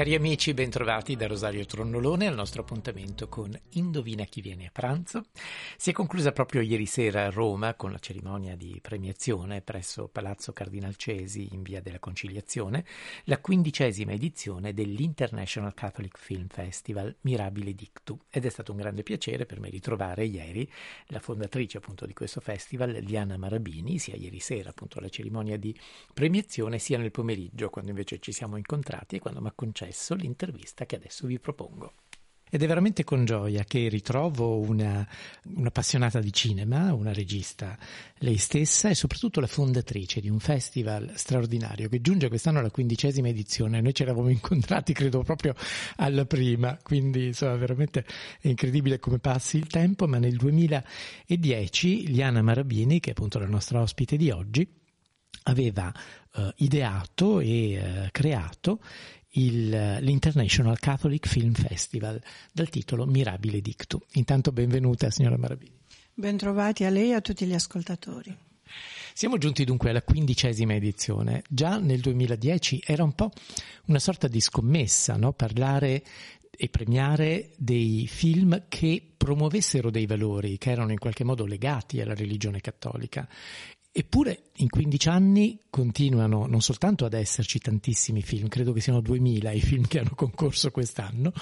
Cari amici, bentrovati da Rosario Tronnolone al nostro appuntamento con Indovina chi viene a pranzo. Si è conclusa proprio ieri sera a Roma con la cerimonia di premiazione presso Palazzo Cardinalcesi in via della Conciliazione, la quindicesima edizione dell'International Catholic Film Festival Mirabile Dictu ed è stato un grande piacere per me ritrovare ieri la fondatrice appunto di questo festival, Diana Marabini, sia ieri sera appunto alla cerimonia di premiazione sia nel pomeriggio quando invece ci siamo incontrati e quando mi ha concesso successo l'intervista che adesso vi propongo. Ed è veramente con gioia che ritrovo una, un'appassionata di cinema, una regista lei stessa e soprattutto la fondatrice di un festival straordinario che giunge quest'anno alla quindicesima edizione. Noi ci eravamo incontrati credo proprio alla prima, quindi insomma veramente è incredibile come passi il tempo, ma nel 2010 Liana Marabini, che è appunto la nostra ospite di oggi, aveva uh, ideato e uh, creato il, l'International Catholic Film Festival dal titolo Mirabile Dictu. Intanto benvenuta signora Marabini. Bentrovati a lei e a tutti gli ascoltatori. Siamo giunti dunque alla quindicesima edizione. Già nel 2010 era un po' una sorta di scommessa, no? parlare e premiare dei film che promuovessero dei valori che erano in qualche modo legati alla religione cattolica Eppure in 15 anni continuano non soltanto ad esserci tantissimi film, credo che siano 2000 i film che hanno concorso quest'anno,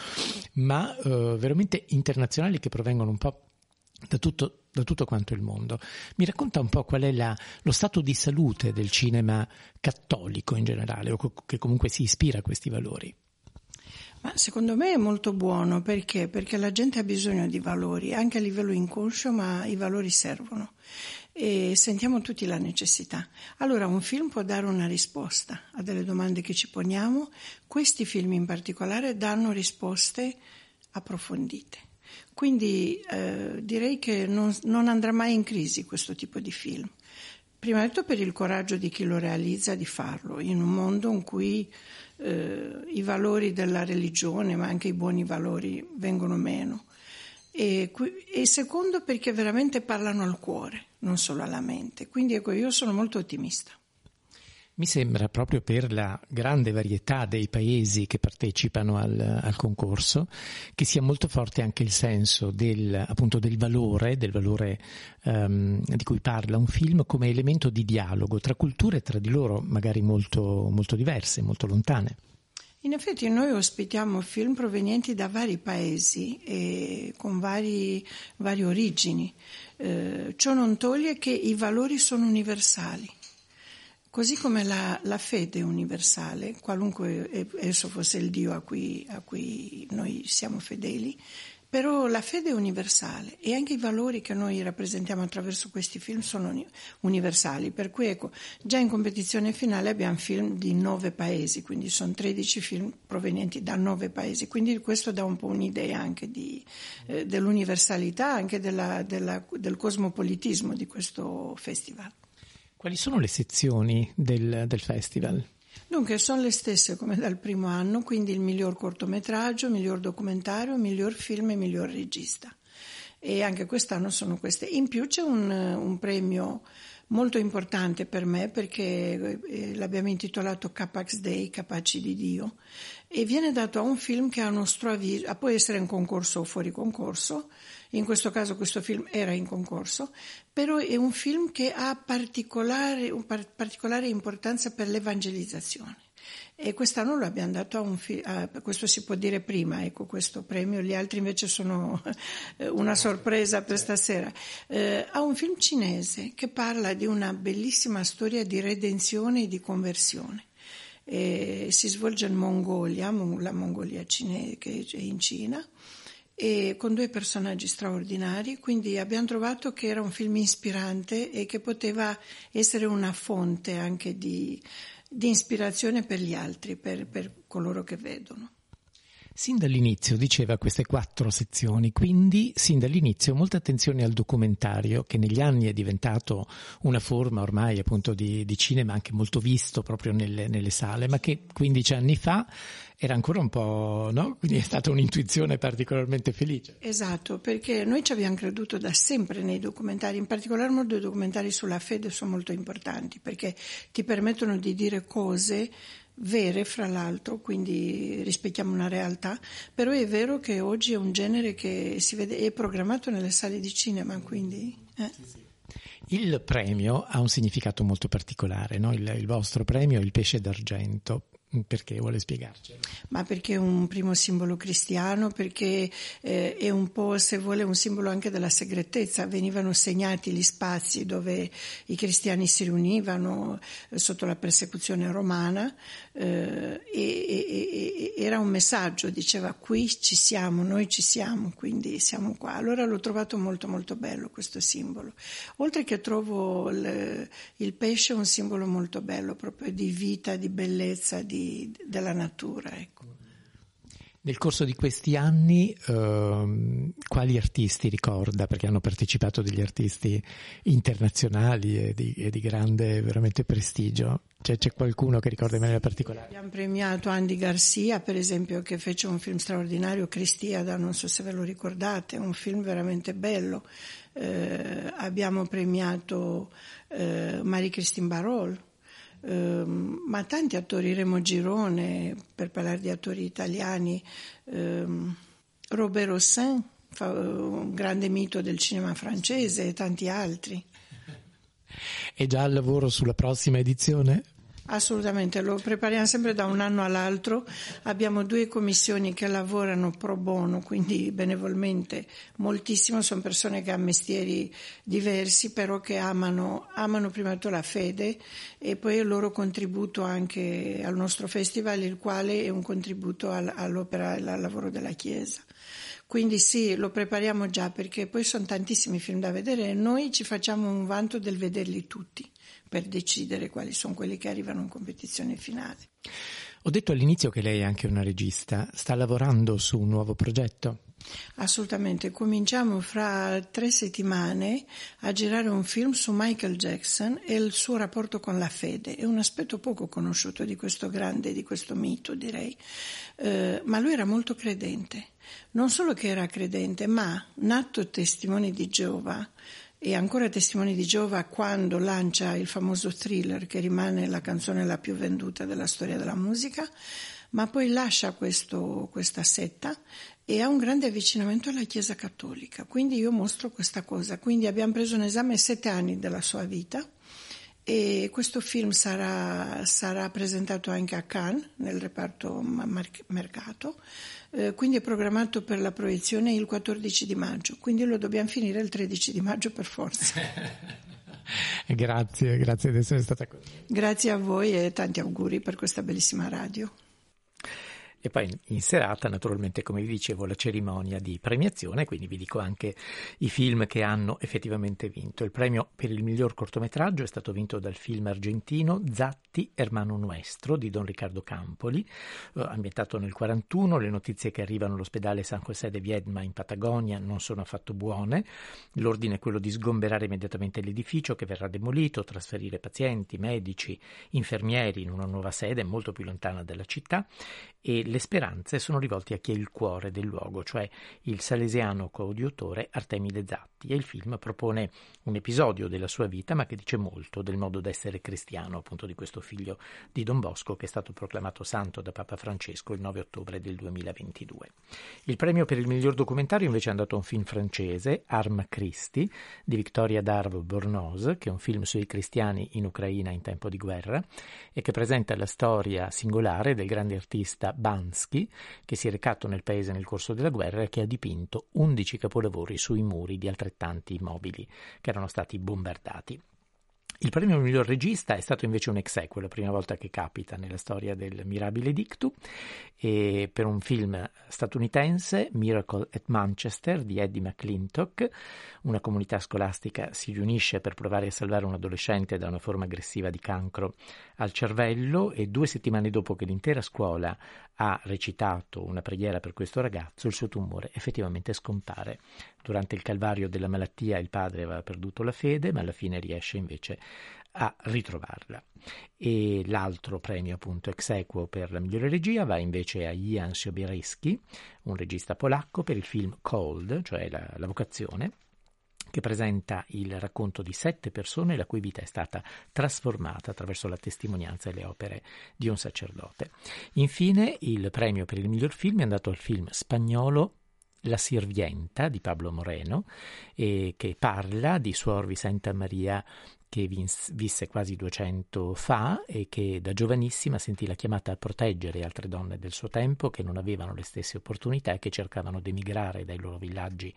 ma eh, veramente internazionali che provengono un po' da tutto, da tutto quanto il mondo. Mi racconta un po' qual è la, lo stato di salute del cinema cattolico in generale, o che comunque si ispira a questi valori. Ma secondo me è molto buono perché? Perché la gente ha bisogno di valori, anche a livello inconscio, ma i valori servono e sentiamo tutti la necessità. Allora un film può dare una risposta a delle domande che ci poniamo, questi film in particolare danno risposte approfondite. Quindi eh, direi che non, non andrà mai in crisi questo tipo di film. Prima di tutto per il coraggio di chi lo realizza di farlo, in un mondo in cui eh, i valori della religione, ma anche i buoni valori, vengono meno. E, e secondo perché veramente parlano al cuore, non solo alla mente. Quindi ecco, io sono molto ottimista. Mi sembra proprio per la grande varietà dei paesi che partecipano al, al concorso che sia molto forte anche il senso del, appunto, del valore, del valore um, di cui parla un film come elemento di dialogo tra culture tra di loro magari molto, molto diverse, molto lontane. In effetti noi ospitiamo film provenienti da vari paesi e con vari, varie origini. Eh, ciò non toglie che i valori sono universali, così come la, la fede è universale, qualunque esso fosse il Dio a cui, a cui noi siamo fedeli, però la fede è universale e anche i valori che noi rappresentiamo attraverso questi film sono universali, per cui ecco, già in competizione finale abbiamo film di nove paesi, quindi sono 13 film provenienti da nove paesi, quindi questo dà un po' un'idea anche di, eh, dell'universalità, anche della, della, del cosmopolitismo di questo festival. Quali sono le sezioni del, del festival? Dunque, sono le stesse come dal primo anno, quindi il miglior cortometraggio, miglior documentario, miglior film e miglior regista. E anche quest'anno sono queste. In più c'è un, un premio molto importante per me perché eh, l'abbiamo intitolato Capax Dei, Capaci di Dio, e viene dato a un film che ha un nostro avviso, può essere in concorso o fuori concorso, in questo caso questo film era in concorso, però è un film che ha particolare, particolare importanza per l'evangelizzazione. E quest'anno lo abbiamo dato a un film, questo si può dire prima, ecco questo premio, gli altri invece sono una sorpresa per stasera, eh, a un film cinese che parla di una bellissima storia di redenzione e di conversione. E si svolge in Mongolia, la Mongolia cinese che è in Cina, e con due personaggi straordinari, quindi abbiamo trovato che era un film ispirante e che poteva essere una fonte anche di, di ispirazione per gli altri, per, per coloro che vedono. Sin dall'inizio diceva queste quattro sezioni, quindi sin dall'inizio molta attenzione al documentario che negli anni è diventato una forma ormai appunto di, di cinema anche molto visto proprio nelle, nelle, sale, ma che 15 anni fa era ancora un po', no? Quindi è stata un'intuizione particolarmente felice. Esatto, perché noi ci abbiamo creduto da sempre nei documentari, in particolar modo i documentari sulla fede sono molto importanti perché ti permettono di dire cose vere fra l'altro, quindi rispecchiamo una realtà, però è vero che oggi è un genere che si vede, è programmato nelle sale di cinema, quindi... Eh. Sì, sì. Il premio ha un significato molto particolare, no? il, il, vostro premio è il pesce d'argento. Perché vuole spiegarcelo? Ma perché è un primo simbolo cristiano, perché eh, è un po', se vuole, un simbolo anche della segretezza. Venivano segnati gli spazi dove i cristiani si riunivano eh, sotto la persecuzione romana eh, e, e, e, era un messaggio, diceva qui ci siamo, noi ci siamo, quindi siamo qua. Allora l'ho trovato molto molto bello questo simbolo. Oltre che trovo il, il pesce un simbolo molto bello, proprio di vita, di bellezza, di di, della natura. Ecco. Nel corso di questi anni, eh, quali artisti ricorda? Perché hanno partecipato degli artisti internazionali e di, e di grande veramente prestigio. C'è, c'è, qualcuno che ricorda in maniera particolare? Abbiamo premiato Andy Garcia, per esempio, che fece un film straordinario, Cristiada, non so se ve lo ricordate, un film veramente bello. Eh, abbiamo premiato eh, Marie-Christine Barol ehm, ma tanti attori, Remo Girone, per parlare di attori italiani, ehm, Robert Hossein, un grande mito del cinema francese e tanti altri. È già al lavoro sulla prossima edizione? Assolutamente, lo prepariamo sempre da un anno all'altro. Abbiamo due commissioni che lavorano pro bono, quindi benevolmente moltissimo. Sono persone che hanno mestieri diversi, però che amano, amano prima di tutto la fede e poi il loro contributo anche al nostro festival, il quale è un contributo all'opera e al lavoro della Chiesa. Quindi sì, lo prepariamo già perché poi sono tantissimi film da vedere e noi ci facciamo un vanto del vederli tutti per decidere quali sono quelli che arrivano in competizione finale. Ho detto all'inizio che lei è anche una regista, sta lavorando su un nuovo progetto? Assolutamente, cominciamo fra tre settimane a girare un film su Michael Jackson e il suo rapporto con la fede. È un aspetto poco conosciuto di questo grande, di questo mito direi, eh, ma lui era molto credente. Non solo che era credente, ma nato testimone di Geova, e ancora testimoni di Giova quando lancia il famoso thriller che rimane la canzone la più venduta della storia della musica, ma poi lascia questo, questa setta e ha un grande avvicinamento alla Chiesa Cattolica. Quindi io mostro questa cosa. Quindi abbiamo preso in esame sette anni della sua vita e questo film sarà, sarà presentato anche a Cannes nel reparto mercato eh, quindi è programmato per la proiezione il 14 di maggio, quindi lo dobbiamo finire il 13 di maggio per forza. grazie, grazie di essere stata qui. Grazie a voi e tanti auguri per questa bellissima radio. E poi in serata, naturalmente, come vi dicevo, la cerimonia di premiazione, quindi vi dico anche i film che hanno effettivamente vinto. Il premio per il miglior cortometraggio è stato vinto dal film argentino Zatti Hermano Nuestro di Don Riccardo Campoli, eh, ambientato nel 41. Le notizie che arrivano all'ospedale San José de Viedma in Patagonia non sono affatto buone. L'ordine è quello di sgomberare immediatamente l'edificio che verrà demolito, trasferire pazienti, medici, infermieri in una nuova sede molto più lontana dalla città e le speranze sono rivolte a chi è il cuore del luogo, cioè il salesiano coadiutore Artemide Zatti. E il film propone un episodio della sua vita, ma che dice molto del modo d'essere cristiano, appunto, di questo figlio di Don Bosco, che è stato proclamato santo da Papa Francesco il 9 ottobre del 2022. Il premio per il miglior documentario invece è andato a un film francese, Arm Christi, di Victoria Darve Bornoz, che è un film sui cristiani in Ucraina in tempo di guerra e che presenta la storia singolare del grande artista Ban Polanski, che si è recato nel paese nel corso della guerra e che ha dipinto 11 capolavori sui muri di altrettanti immobili che erano stati bombardati. Il premio miglior regista è stato invece un ex equo, la prima volta che capita nella storia del Mirabile Dictu, e per un film statunitense, Miracle at Manchester, di Eddie McClintock. Una comunità scolastica si riunisce per provare a salvare un adolescente da una forma aggressiva di cancro al cervello e due settimane dopo che l'intera scuola ha recitato una preghiera per questo ragazzo, il suo tumore effettivamente scompare. Durante il calvario della malattia il padre aveva perduto la fede, ma alla fine riesce invece a ritrovarla. E l'altro premio, appunto, ex equo per la migliore regia va invece a Jan Sobieski, un regista polacco, per il film Cold, cioè la, la vocazione, che presenta il racconto di sette persone la cui vita è stata trasformata attraverso la testimonianza e le opere di un sacerdote. Infine, il premio per il miglior film è andato al film spagnolo la Sirvienta di Pablo Moreno, eh, che parla di Suor Vicenta Maria che visse quasi 200 fa e che da giovanissima sentì la chiamata a proteggere altre donne del suo tempo che non avevano le stesse opportunità e che cercavano di emigrare dai loro villaggi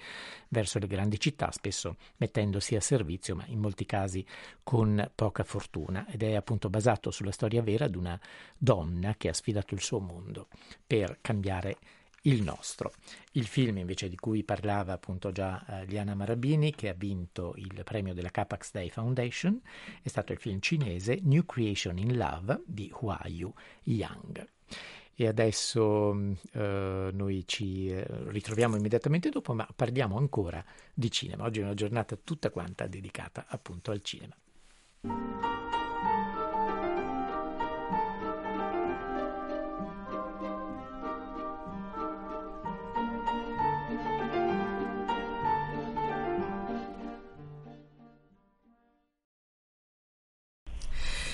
verso le grandi città, spesso mettendosi a servizio, ma in molti casi con poca fortuna. Ed è appunto basato sulla storia vera di una donna che ha sfidato il suo mondo per cambiare il nostro. Il film invece di cui parlava appunto già eh, Liana Marabini, che ha vinto il premio della Capax Day Foundation, è stato il film cinese New Creation in Love di Huayu Yang. E adesso mm, eh, noi ci eh, ritroviamo immediatamente dopo, ma parliamo ancora di cinema. Oggi è una giornata tutta quanta dedicata appunto al cinema.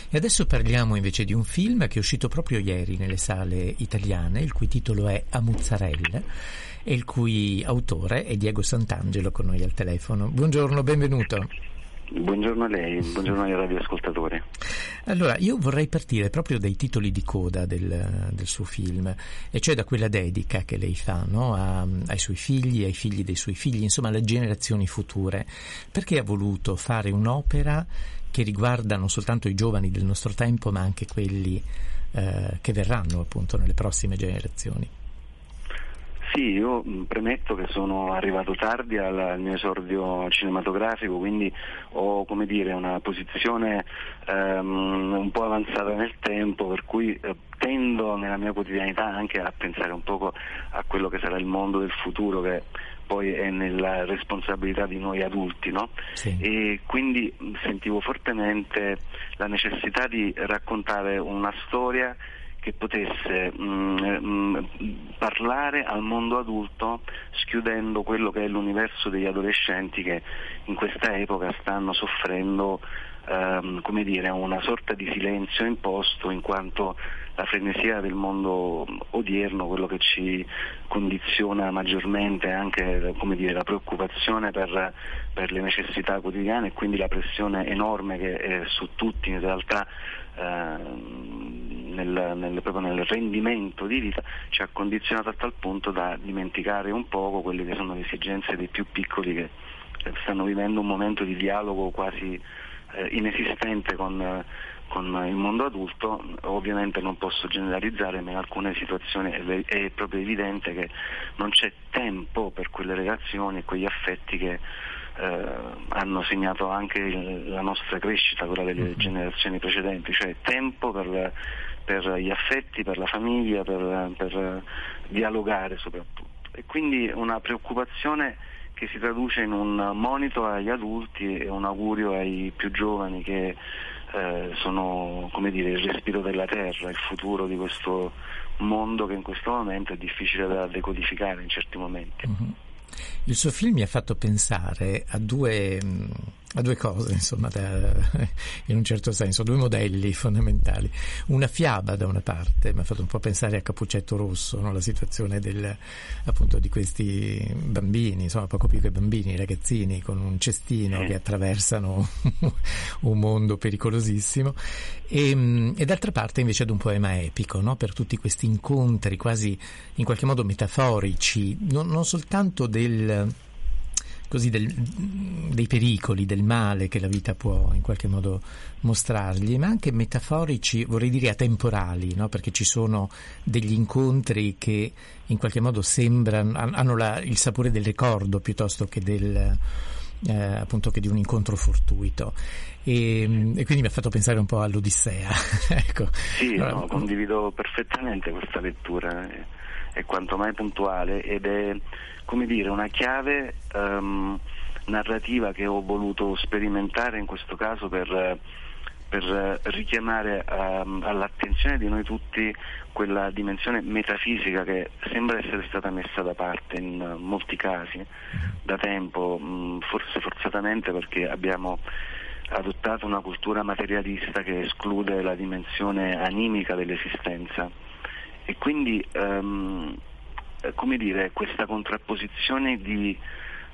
E adesso parliamo invece di un film che è uscito proprio ieri nelle sale italiane, il cui titolo è A Mozzarella e il cui autore è Diego Sant'Angelo con noi al telefono. Buongiorno, benvenuto. Buongiorno a lei, buongiorno ai radioascoltatori. Allora, io vorrei partire proprio dai titoli di coda del, del suo film, e cioè da quella dedica che lei fa no? a, ai suoi figli, ai figli dei suoi figli, insomma alle generazioni future. Perché ha voluto fare un'opera che riguarda non soltanto i giovani del nostro tempo, ma anche quelli eh, che verranno appunto nelle prossime generazioni. Sì, io premetto che sono arrivato tardi al, mio esordio cinematografico, quindi ho dire, una posizione um, un po' avanzata nel tempo, per cui eh, tendo nella mia quotidianità anche a pensare un po' a quello che sarà il mondo del futuro che poi è nella responsabilità di noi adulti, no? sì. E quindi sentivo fortemente la necessità di raccontare una storia che potesse mh, mm, mh, mm, parlare al mondo adulto schiudendo quello che è l'universo degli adolescenti che in questa epoca stanno soffrendo ehm, come dire, una sorta di silenzio imposto in quanto la frenesia del mondo odierno, quello che ci condiziona maggiormente anche dire, la preoccupazione per, per, le necessità quotidiane e quindi la pressione enorme che è su tutti in realtà eh, nel, nel, proprio nel rendimento di vita ci ha condizionato a tal punto da dimenticare un poco quelle che sono le esigenze dei più piccoli che stanno vivendo un momento di dialogo quasi eh, inesistente con, con, il mondo adulto, ovviamente non posso generalizzare, ma in alcune situazioni è, è, proprio evidente che non c'è tempo per quelle relazioni e quegli affetti che eh, hanno segnato anche il, la nostra crescita, quella delle mm-hmm. generazioni precedenti, cioè tempo per, per gli affetti, per la famiglia, per, per dialogare soprattutto. E quindi una preoccupazione che si traduce in un monito agli adulti e un augurio ai più giovani che eh, sono dire, il respiro della terra, il futuro di questo mondo che in questo momento è difficile da decodificare in certi momenti. Mm-hmm. Il suo film mi ha fatto pensare a due a due cose, insomma, da, in un certo senso, due modelli fondamentali. Una fiaba da una parte, mi ha fatto un po' pensare a Capuccetto Rosso, no? la situazione del, appunto di questi bambini, insomma, poco più che bambini, ragazzini con un cestino che attraversano un mondo pericolosissimo. E, e, d'altra parte invece ad un poema epico, no? per tutti questi incontri quasi in qualche modo metaforici, non, non soltanto del così del, dei pericoli, del male che la vita può in qualche modo mostrargli, ma anche metaforici, vorrei dire atemporali, no? perché ci sono degli incontri che in qualche modo sembrano, hanno la, il sapore del ricordo piuttosto che del eh, appunto che di un incontro fortuito e, e, quindi mi ha fatto pensare un po' all'Odissea. ecco. Sì, allora, no, condivido perfettamente questa lettura, è, quanto mai puntuale ed è come dire una chiave um, narrativa che ho voluto sperimentare in questo caso per per richiamare um, all'attenzione di noi tutti quella dimensione metafisica che sembra essere stata messa da parte in molti casi da tempo, mh, forse forzatamente perché abbiamo adottato una cultura materialista che esclude la dimensione animica dell'esistenza e quindi um, come dire, questa contrapposizione di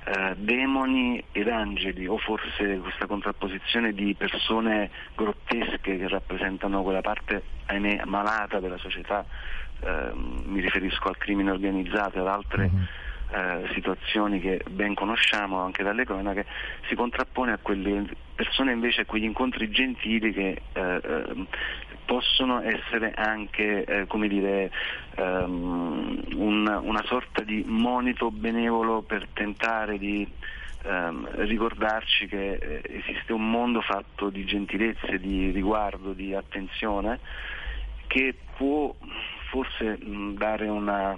eh, demoni ed angeli o forse questa contrapposizione di persone grottesche che rappresentano quella parte ahimè malata della società, eh, mi riferisco al crimine organizzato e ad altre mm-hmm. Eh, situazioni che ben conosciamo anche dalle cronache, si contrappone a quelle persone invece, a quegli incontri gentili che eh, eh possono essere anche eh, dire, um, un, una sorta di monito benevolo per tentare di um, ricordarci che eh, esiste un mondo fatto di gentilezze, di riguardo, di attenzione che può forse dare una,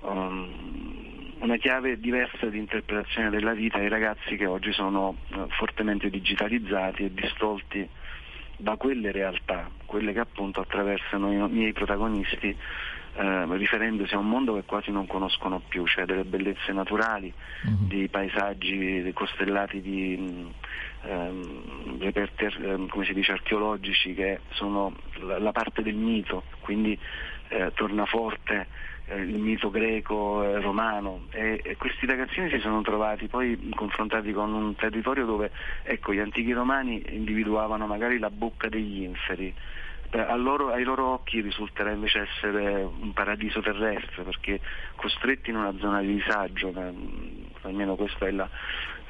um, una chiave diversa di interpretazione della vita ai ragazzi che oggi sono uh, fortemente digitalizzati e distolti da quelle realtà, quelle che appunto attraversano i miei protagonisti eh, riferendosi a un mondo che quasi non conoscono più, cioè delle bellezze naturali, mm-hmm. di paesaggi costellati di ehm, reperti ehm, come si dice, archeologici che sono la, la parte del mito, quindi eh, tornaforte eh, il mito greco, eh, romano e, e, questi ragazzini si sono trovati poi confrontati con un territorio dove ecco, gli antichi romani individuavano magari la bocca degli inferi, loro, ai loro occhi risulterà invece essere un paradiso terrestre perché costretti in una zona di disagio, almeno questa è la,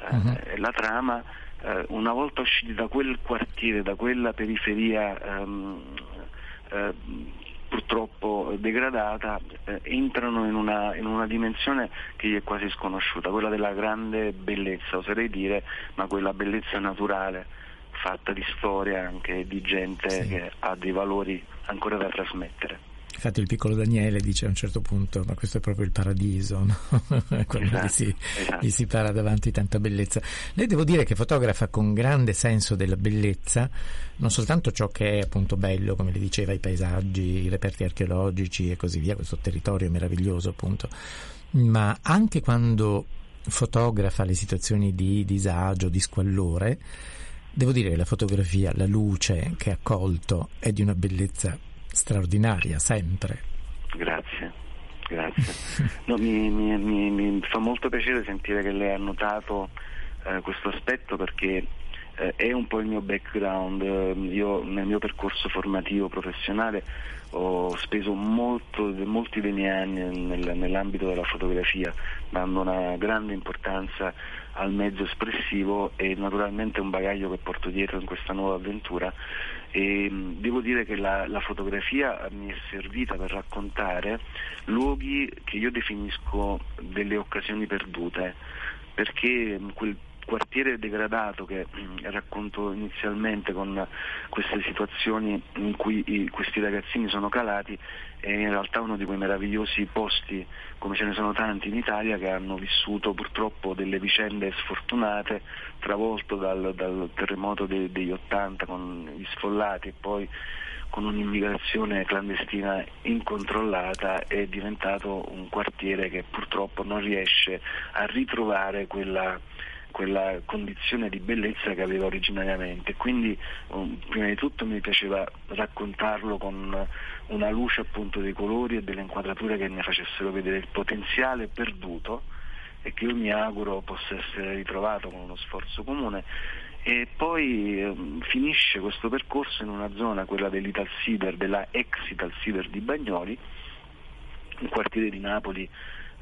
uh-huh. è la trama, eh, una volta usciti da quel quartiere, da quella periferia um, eh, purtroppo degradata, eh, entrano in una, in una, dimensione che gli è quasi sconosciuta, quella della grande bellezza, oserei dire, ma quella bellezza naturale, fatta di storia anche di gente sì. che ha dei valori ancora da trasmettere. Infatti il piccolo Daniele dice a un certo punto, ma questo è proprio il paradiso, no? quando esatto, gli, si, esatto. gli si para davanti tanta bellezza. Lei devo dire che fotografa con grande senso della bellezza, non soltanto ciò che è appunto bello, come le diceva, i paesaggi, i reperti archeologici e così via, questo territorio meraviglioso appunto, ma anche quando fotografa le situazioni di disagio, di squallore, devo dire che la fotografia, la luce che ha colto è di una bellezza straordinaria, sempre. Grazie, grazie. No, mi, mi, mi, mi, fa molto piacere sentire che lei ha notato eh, questo aspetto perché eh, è un po' il mio background. Io nel mio percorso formativo professionale ho speso molto, molti dei miei anni nel, nell'ambito della fotografia, dando una grande importanza al mezzo espressivo e naturalmente un bagaglio che porto dietro in questa nuova avventura. E devo dire che la, la, fotografia mi è servita per raccontare luoghi che io definisco delle occasioni perdute, perché quel quartiere degradato che racconto inizialmente con queste situazioni in cui questi ragazzini sono calati è in realtà uno di quei meravigliosi posti, come ce ne sono tanti in Italia, che hanno vissuto purtroppo delle vicende sfortunate, travolto dal, dal terremoto de, degli 80 con gli sfollati e poi con un'immigrazione clandestina incontrollata è diventato un quartiere che purtroppo non riesce a ritrovare quella quella condizione di bellezza che aveva originariamente. Quindi um, prima di tutto mi piaceva raccontarlo con una luce appunto dei colori e delle inquadrature che mi facessero vedere il potenziale perduto e che io mi auguro possa essere ritrovato con uno sforzo comune. E poi um, finisce questo percorso in una zona, quella dell'Italsider, della ex Italsider di Bagnoli, un quartiere di Napoli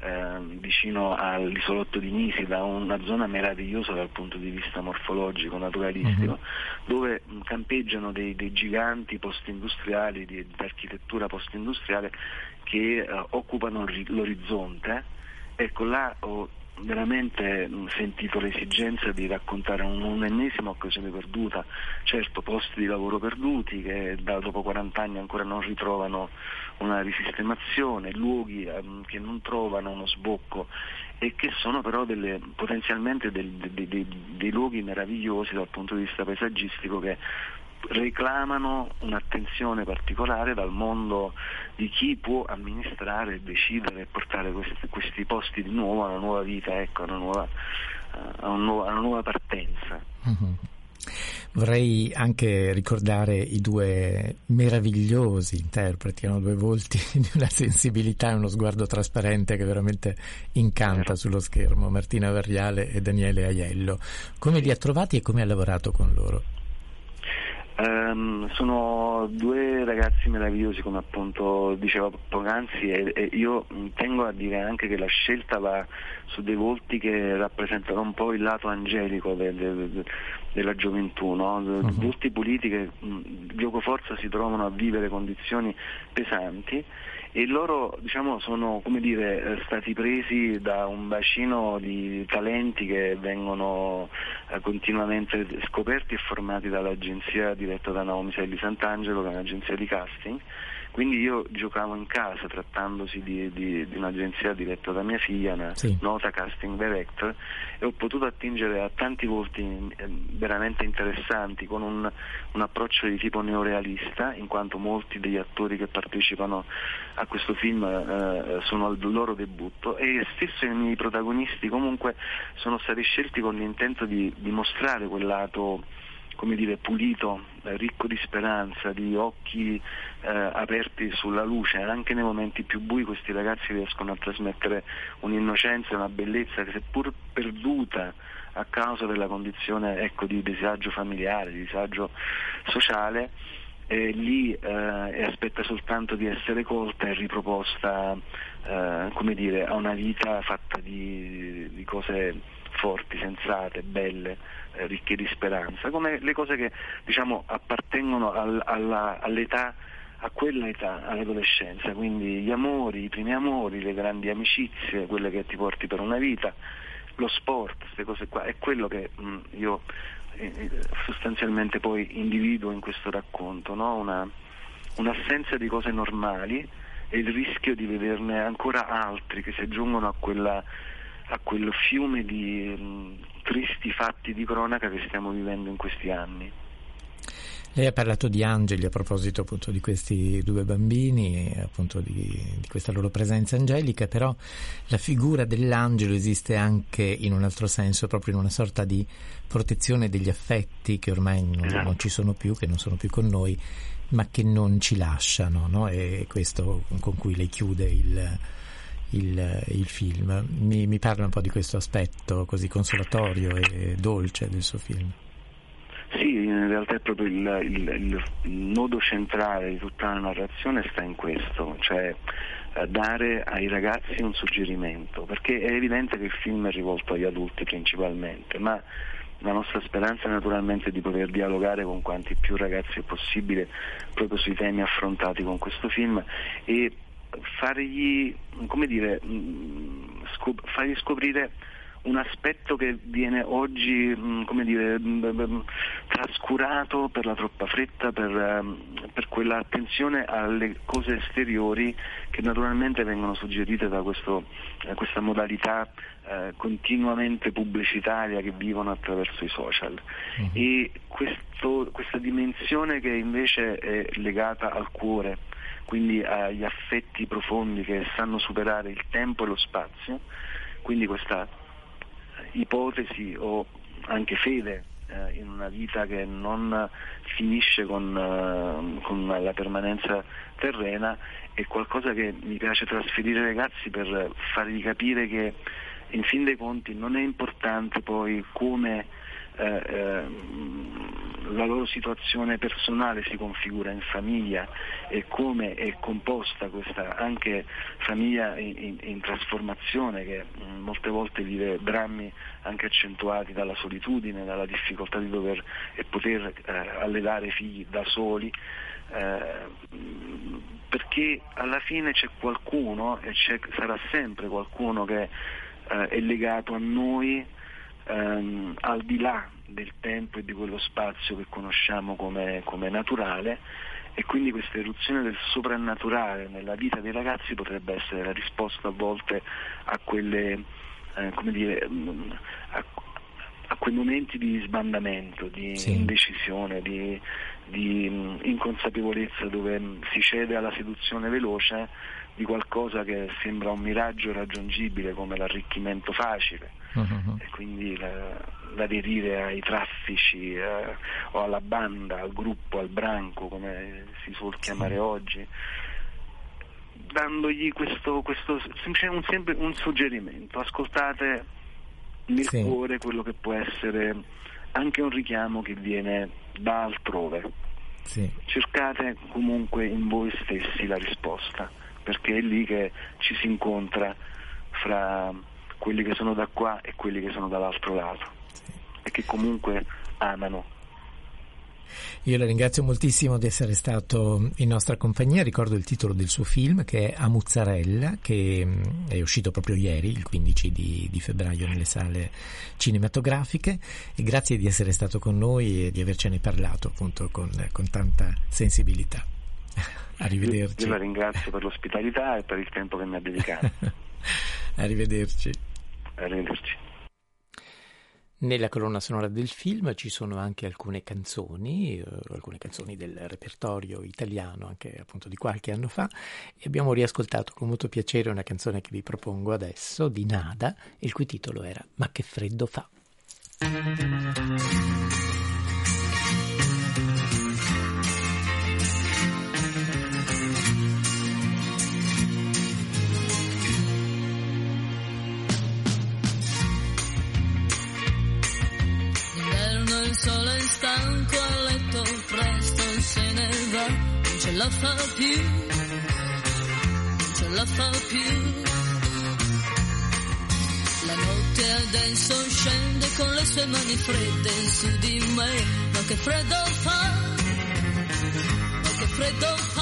eh, vicino all'isolotto di Nisida, una zona meravigliosa dal punto di vista morfologico, naturalistico, mm-hmm. dove campeggiano dei, dei giganti post-industriali, di, di architettura post-industriale che eh, occupano l'orizzonte. Ecco, là ho veramente sentito l'esigenza di raccontare un'ennesima occasione perduta, certo posti di lavoro perduti che da, dopo 40 anni ancora non ritrovano una risistemazione, luoghi um, che non trovano uno sbocco e che sono però delle, potenzialmente del, dei, dei, dei luoghi meravigliosi dal punto di vista paesaggistico che reclamano un'attenzione particolare dal mondo di chi può amministrare, decidere e portare questi, questi, posti di nuovo a una nuova vita, ecco, a, una nuova, a, una nuova, a una nuova partenza. Mm-hmm. Vorrei anche ricordare i due meravigliosi interpreti, hanno due volti di una sensibilità e uno sguardo trasparente che veramente incanta sullo schermo, Martina Variale e Daniele Aiello. Come li ha trovati e come ha lavorato con loro? Um, sono due ragazzi meravigliosi come appunto dicevo poc'anzi e, e, io tengo a dire anche che la scelta va su dei volti che rappresentano un po' il lato angelico de, de, de, della gioventù, no? uh-huh. volti puliti che gioco forza si trovano a vivere condizioni pesanti e loro diciamo, sono dire, eh, stati presi da un bacino di talenti che vengono eh, continuamente scoperti e formati dall'agenzia diretta da Naomi Selli Sant'Angelo, che è un'agenzia di casting quindi io giocavo in casa trattandosi di, di, di un'agenzia diretta da mia figlia, una sì. nota casting director, e ho potuto attingere a tanti volti eh, veramente interessanti con un, un approccio di tipo neorealista, in quanto molti degli attori che partecipano a questo film eh, sono al loro debutto e stesso i miei protagonisti comunque sono stati scelti con l'intento di, di mostrare quel lato come dire, pulito, eh, ricco di speranza, di occhi eh, aperti sulla luce, anche nei momenti più bui questi ragazzi riescono a trasmettere un'innocenza, una bellezza che seppur perduta a causa della condizione ecco, di disagio familiare, di disagio sociale, eh, lì eh, aspetta soltanto di essere colta e riproposta eh, dire, a una vita fatta di, di cose forti, sensate, belle, eh, ricche di speranza, come le cose che diciamo, appartengono al, alla, all'età a quella età, all'adolescenza, quindi gli amori, i primi amori, le grandi amicizie, quelle che ti porti per una vita, lo sport, queste cose qua, è quello che mh, mm, io eh, eh, sostanzialmente poi individuo in questo racconto, no? una, un'assenza di cose normali e il rischio di vederne ancora altri che si aggiungono a quella a quel fiume di mh, mm, tristi fatti di cronaca che stiamo vivendo in questi anni. Lei ha parlato di angeli a proposito appunto di questi due bambini e appunto di, di, questa loro presenza angelica, però la figura dell'angelo esiste anche in un altro senso, proprio in una sorta di protezione degli affetti che ormai non, esatto. non ci sono più, che non sono più con noi, ma che non ci lasciano, no? E questo con cui lei chiude il, il, il film. Mi, mi, parla un po' di questo aspetto così consolatorio e dolce del suo film. Sì, in realtà è proprio il, il, il nodo centrale di tutta la narrazione sta in questo, cioè eh, dare ai ragazzi un suggerimento, perché è evidente che il film è rivolto agli adulti principalmente, ma la nostra speranza è naturalmente di poter dialogare con quanti più ragazzi possibile proprio sui temi affrontati con questo film e fargli, dire, mm, scop- fargli scoprire un aspetto che viene oggi dire, trascurato per la troppa fretta, per, ehm, per quella attenzione alle cose esteriori che naturalmente vengono suggerite da questo, eh, questa modalità eh, continuamente pubblicitaria che vivono attraverso i social. Uh-huh. E questo, questa dimensione che invece è legata al cuore, quindi agli affetti profondi che sanno superare il tempo e lo spazio, quindi questa ipotesi o anche fede eh, in una vita che non finisce con, eh, con, la permanenza terrena è qualcosa che mi piace trasferire ai ragazzi per fargli capire che in fin dei conti non è importante poi come eh, eh, la loro situazione personale si configura in famiglia e come è composta questa anche famiglia in, in, in trasformazione che mh, molte volte vive drammi anche accentuati dalla solitudine, dalla difficoltà di dover e poter eh, allevare figli da soli. Eh, perché alla fine c'è qualcuno e c'è, sarà sempre qualcuno che eh, è legato a noi ehm, al di là del tempo e di quello spazio che conosciamo come, come naturale e quindi questa eruzione del soprannaturale nella vita dei ragazzi potrebbe essere la risposta a volte a quelle, eh, come dire, mm, a, a, quei momenti di sbandamento, di sì. indecisione, di, di inconsapevolezza dove si cede alla seduzione veloce di qualcosa che sembra un miraggio raggiungibile come l'arricchimento facile uh-huh. e quindi la, l'aderire ai traffici eh, o alla banda, al gruppo, al branco come si suol chiamare sì. oggi dandogli questo, questo un, un suggerimento ascoltate nel sì. cuore quello che può essere anche un richiamo che viene da altrove sì. cercate comunque in voi stessi la risposta perché è lì che ci si incontra fra quelli che sono da qua e quelli che sono dall'altro lato e che comunque amano. Io la ringrazio moltissimo di essere stato in nostra compagnia. Ricordo il titolo del suo film che è A Muzzarella, che mm, è uscito proprio ieri, il 15 di, di, febbraio, nelle sale cinematografiche. E grazie di essere stato con noi e di avercene parlato appunto con, con tanta sensibilità. Arrivederci. Io la ringrazio per l'ospitalità e per il tempo che mi ha dedicato. Arrivederci. Arrivederci. Nella colonna sonora del film ci sono anche alcune canzoni, eh, alcune canzoni del repertorio italiano, anche appunto di qualche anno fa, e abbiamo riascoltato con molto piacere una canzone che vi propongo adesso, di Nada, il cui titolo era Ma che freddo fa. Solo è stanco a letto, presto se ne va, non ce la fa più, non ce la fa più. La notte adesso scende con le sue mani fredde su di me, ma che freddo fa, ma che freddo fa.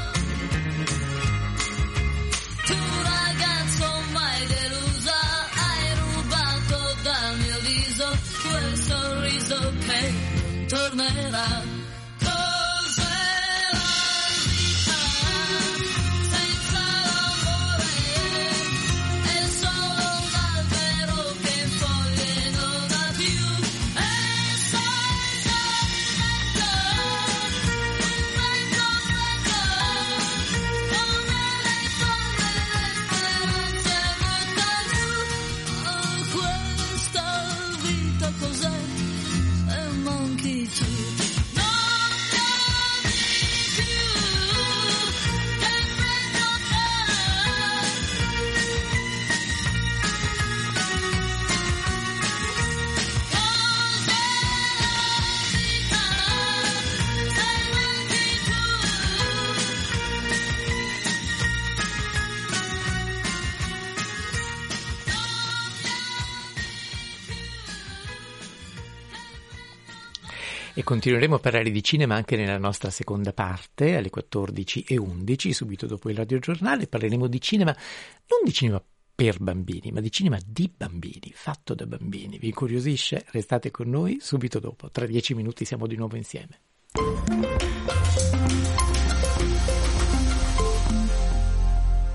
continueremo a parlare di cinema anche nella nostra seconda parte, alle 14.11, subito dopo il radiogiornale. Parleremo di cinema, non di cinema per bambini, ma di cinema di bambini, fatto da bambini. Vi incuriosisce? Restate con noi subito dopo. Tra dieci minuti siamo di nuovo insieme.